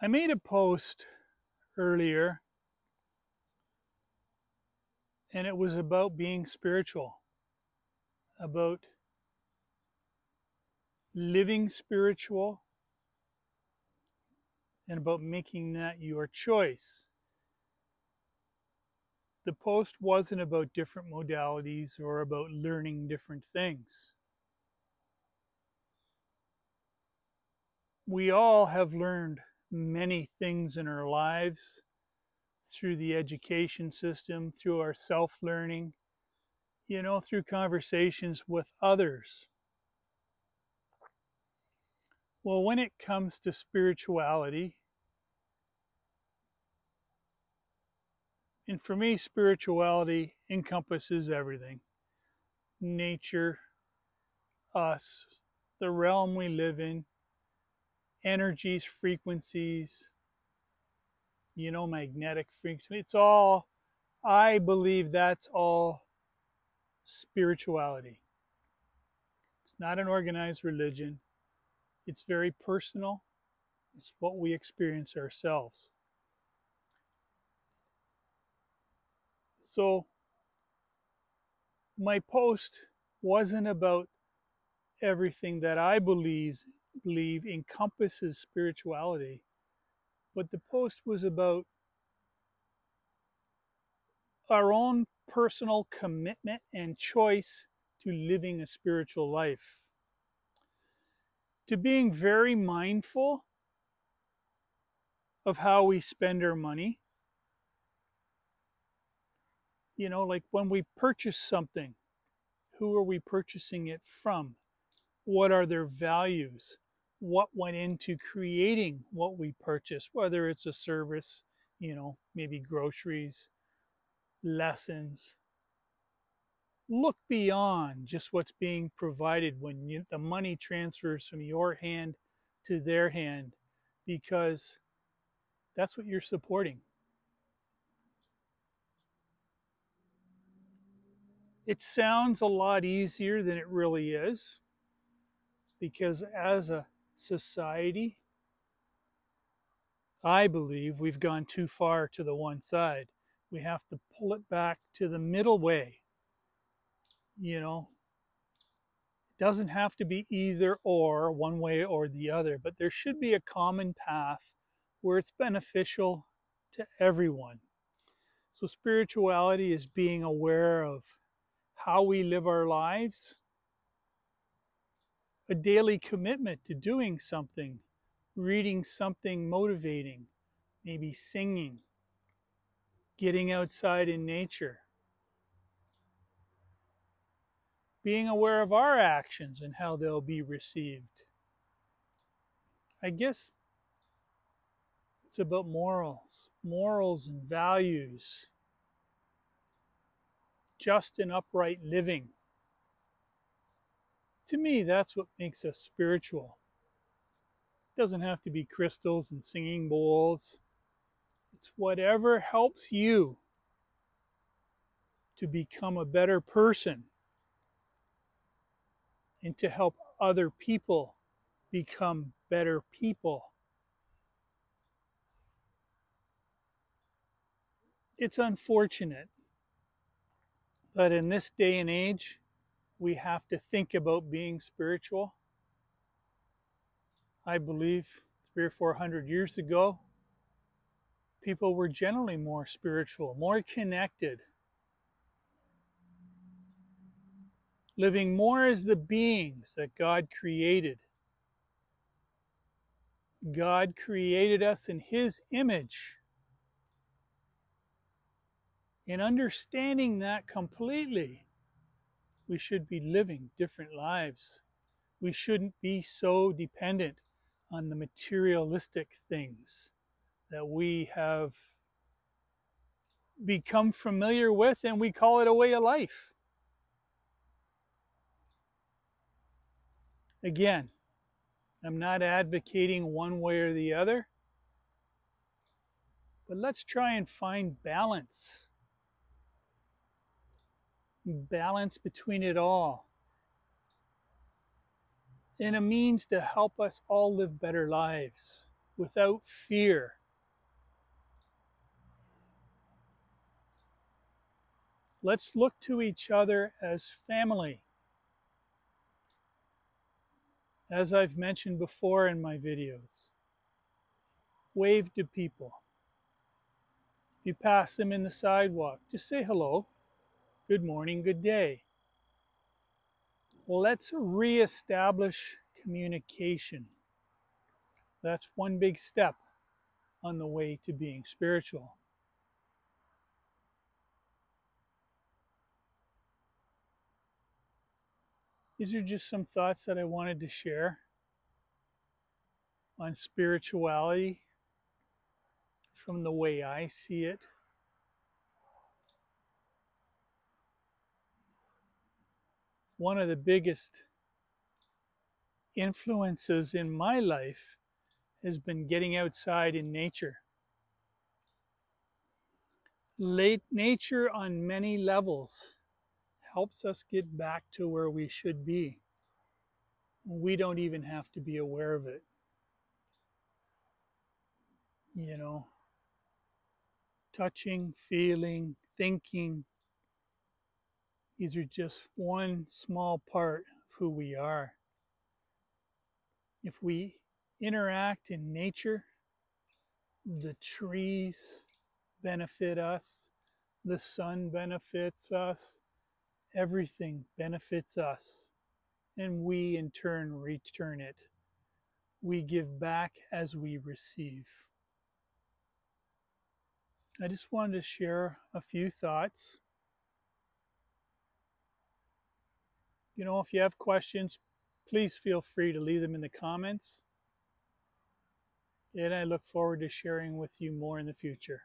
I made a post earlier and it was about being spiritual, about living spiritual, and about making that your choice. The post wasn't about different modalities or about learning different things. We all have learned many things in our lives through the education system, through our self learning, you know, through conversations with others. Well, when it comes to spirituality, and for me, spirituality encompasses everything nature, us, the realm we live in, energies, frequencies, you know, magnetic frequencies. It's all, I believe that's all spirituality. It's not an organized religion. It's very personal. It's what we experience ourselves. So, my post wasn't about everything that I believe, believe encompasses spirituality, but the post was about our own personal commitment and choice to living a spiritual life to being very mindful of how we spend our money. You know, like when we purchase something, who are we purchasing it from? What are their values? What went into creating what we purchase, whether it's a service, you know, maybe groceries, lessons, look beyond just what's being provided when you, the money transfers from your hand to their hand because that's what you're supporting. It sounds a lot easier than it really is because as a society, I believe we've gone too far to the one side. We have to pull it back to the middle way. You know it doesn't have to be either or one way or the other but there should be a common path where it's beneficial to everyone. So spirituality is being aware of how we live our lives a daily commitment to doing something reading something motivating maybe singing getting outside in nature being aware of our actions and how they'll be received. I guess it's about morals, morals and values, just and upright living. To me, that's what makes us spiritual. It doesn't have to be crystals and singing bowls. It's whatever helps you to become a better person and to help other people become better people. It's unfortunate that in this day and age, we have to think about being spiritual. I believe three or four hundred years ago, people were generally more spiritual, more connected, living more as the beings that God created. God created us in His image. In understanding that completely, we should be living different lives. We shouldn't be so dependent on the materialistic things that we have become familiar with and we call it a way of life. Again, I'm not advocating one way or the other, but let's try and find balance. Balance between it all. And a means to help us all live better lives. without fear. Let's look to each other as family. As I've mentioned before in my videos, wave to people. If you pass them in the sidewalk, just say hello, good morning, good day. Let's reestablish communication. That's one big step on the way to being spiritual. These are just some thoughts that I wanted to share on spirituality from the way I see it. One of the biggest influences in my life has been getting outside in nature. Late nature on many levels helps us get back to where we should be. We don't even have to be aware of it. You know, touching, feeling, thinking, these are just one small part of who we are. If we interact in nature, the trees benefit us, the sun benefits us, everything benefits us, and we in turn return it. We give back as we receive. I just wanted to share a few thoughts. You know, if you have questions, please feel free to leave them in the comments. And I look forward to sharing with you more in the future.